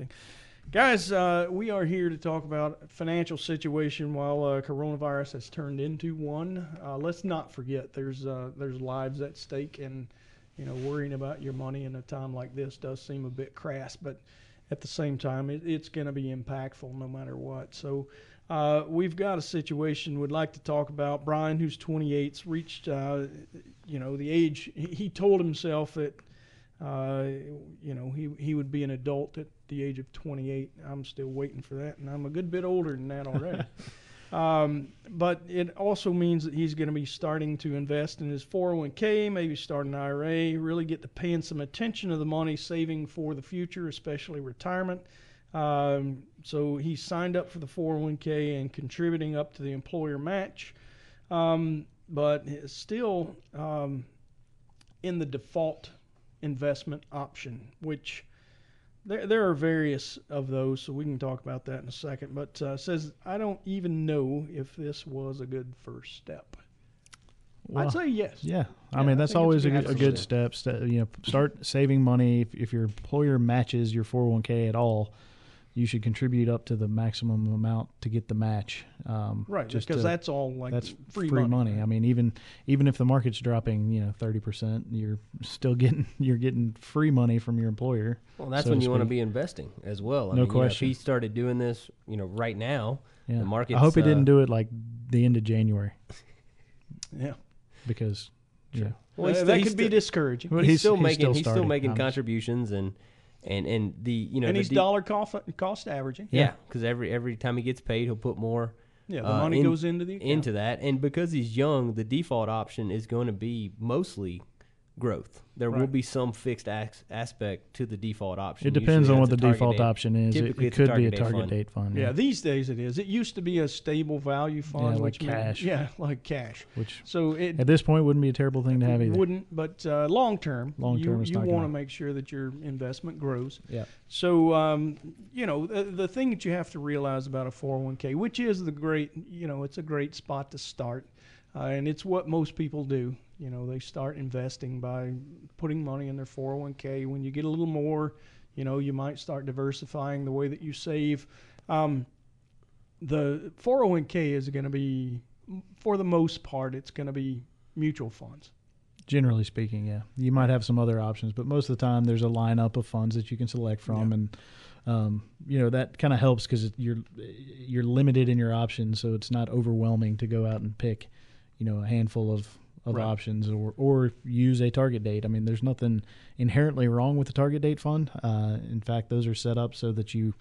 interesting. Guys, uh, we are here to talk about financial situation while uh, coronavirus has turned into one. Uh, let's not forget there's uh, there's lives at stake, and you know worrying about your money in a time like this does seem a bit crass, but at the same time, it, it's going to be impactful no matter what. So. Uh, we've got a situation we'd like to talk about. Brian, who's 28, reached, uh, you know, the age. He, told himself that uh, he he would be an adult at the age of 28. I'm still waiting for that, and I'm a good bit older than that already. um, but it also means that he's going to be starting to invest in his 401k, maybe start an IRA, really get to paying some attention to the money saving for the future, especially retirement. Um, so he signed up for the 401k and contributing up to the employer match, um, but still um, in the default investment option, which there, there are various of those, so we can talk about that in a second. But uh, says, I don't even know if this was a good first step. Well, I'd say yes. Yeah, I Yeah, mean that's always a a good good, a good step. step. You know, start saving money if, if your employer matches your 401k at all. You should contribute up to the maximum amount to get the match. Um, Right, just because to- that's all like that's free, money. I mean, even even if the market's dropping, you know, thirty percent, you're still getting you're getting free money from your employer. Well, that's so when you want to be investing as well. I No mean, you know, if he started doing this, you know, right now, Yeah. the market. I hope he didn't do it like the end of January Yeah. because yeah, Well, he's Uh, still- that he's could be discouraging. But he's, he's- still he's making. still he's still making I'm- contributions and and and the you know and the he's de- dollar cost, cost averaging. Yeah, because every every time he gets paid, he'll put more Yeah, the uh, money in- goes into the account. into that, and because he's young, the default option is going to be mostly growth. There will be some fixed as- aspect to the default option. it depends Usually on what the default date. option is. It, Typically it it's a could be a target date fund. date fund. Yeah, these days it is. It used to be a stable value fund, yeah, like which meant- cash. yeah, like cash. which So it at this point wouldn't be a terrible thing to have either. wouldn't, but uh, long term, Long you, term, it's you want to gonna- make sure that your investment grows. Yeah. So um, you know the, the thing that you have to realize about a 401k, which is the great, you know, it's a great spot to start, uh, and it's what most people do. You know, they start investing by putting money in their 401k. When you get a little more, you know, you might start diversifying the way that you save. Um, the 401k is going to be, for the most part, it's going to be mutual funds. Generally speaking, yeah, you might have some other options, but most of the time there's a lineup of funds that you can select from, Yeah. and um, you know that kind of helps because you're you're limited in your options, so it's not overwhelming to go out and pick, you know, a handful of of Right. options or or use a target date. I mean, there's nothing inherently wrong with the target date fund. Uh, in fact, those are set up so that you.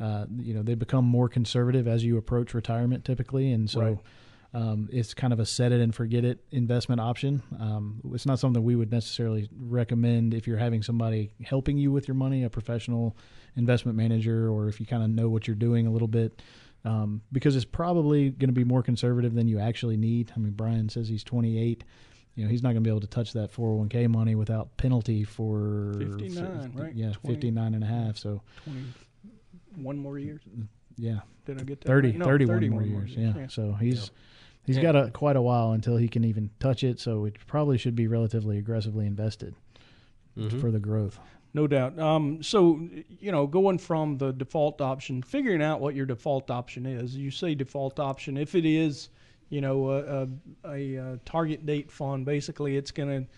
Uh, you know they become more conservative as you approach retirement typically and so Right. um, it's kind of a set it and forget it investment option. Um, it's not something we would necessarily recommend if you're having somebody helping you with your money, a professional investment manager, or if you kind of know what you're doing a little bit, um, because it's probably going to be more conservative than you actually need. I mean, Brian says he's 28. You know, he's not going to be able to touch that 401k money without penalty for 59, right? Yeah, 20. 59 and a half. So, 21 more years. yeah, Did I get that 30, right? No, 31 31 more years. Yeah. yeah. So he's he's Yeah. got a quite a while until he can even touch it. So it probably should be relatively aggressively invested Mhm. for the growth. No doubt. Um, so, you know, going from the default option, figuring out what your default option is. You say default option. If it is, you know, a, a, a, target date fund, basically it's going to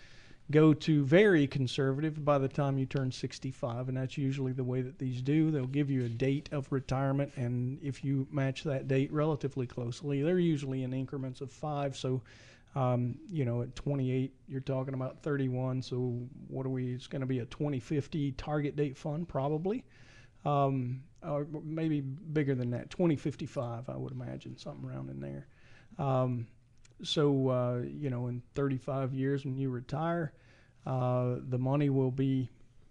go to very conservative by the time you turn 65. And that's usually the way that these do. They'll give you a date of retirement. And if you match that date relatively closely, they're usually in increments of five. So, um, you know, at 28, you're talking about 31. So what are we? It's going to be a 2050 target date fund, probably, um, or maybe bigger than that. 2055, I would imagine, something around in there. Um, so uh, you know, in 35 years when you retire, uh, the money will be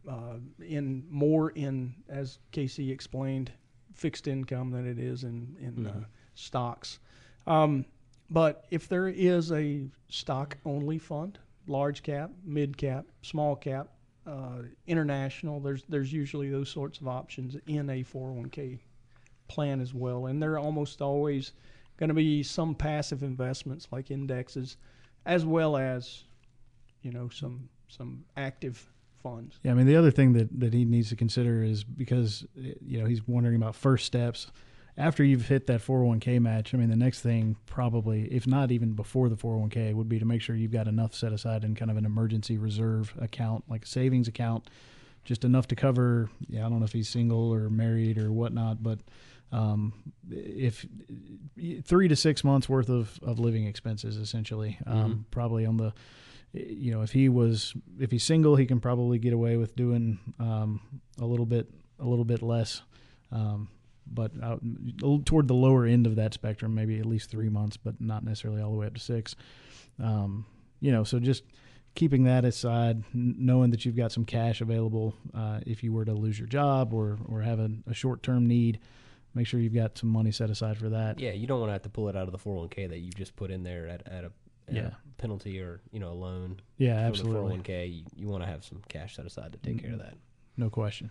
uh, in more in, as Casey explained, fixed income than it is in in uh, stocks. Um, but if there is a stock only fund, large cap, mid cap, small cap, uh, international, there's there's usually those sorts of options in a 401k plan as well, and they're almost always going to be some passive investments like indexes, as well as you know some some active funds. Yeah, I mean the other thing that that he needs to consider is because you know he's wondering about first steps after you've hit that 401k match. I mean the next thing probably, if not even before the 401k, would be to make sure you've got enough set aside in kind of an emergency reserve account, like a savings account, just enough to cover. Yeah, I don't know if he's single or married or whatnot, but um, if three to six months worth of, of living expenses essentially um, Mm-hmm. probably on the you know if he was if he's single he can probably get away with doing um, a little bit a little bit less um, but out, toward the lower end of that spectrum maybe at least three months but not necessarily all the way up to six um, you know so just keeping that aside n- knowing that you've got some cash available uh, if you were to lose your job or or have a, a short-term need make sure you've got some money set aside for that Yeah, you don't want to have to pull it out of the 401k that you just put in there at, at a Yeah. penalty or you know a loan. yeah absolutely 401k, you, you want to have some cash set aside to take care of that. no question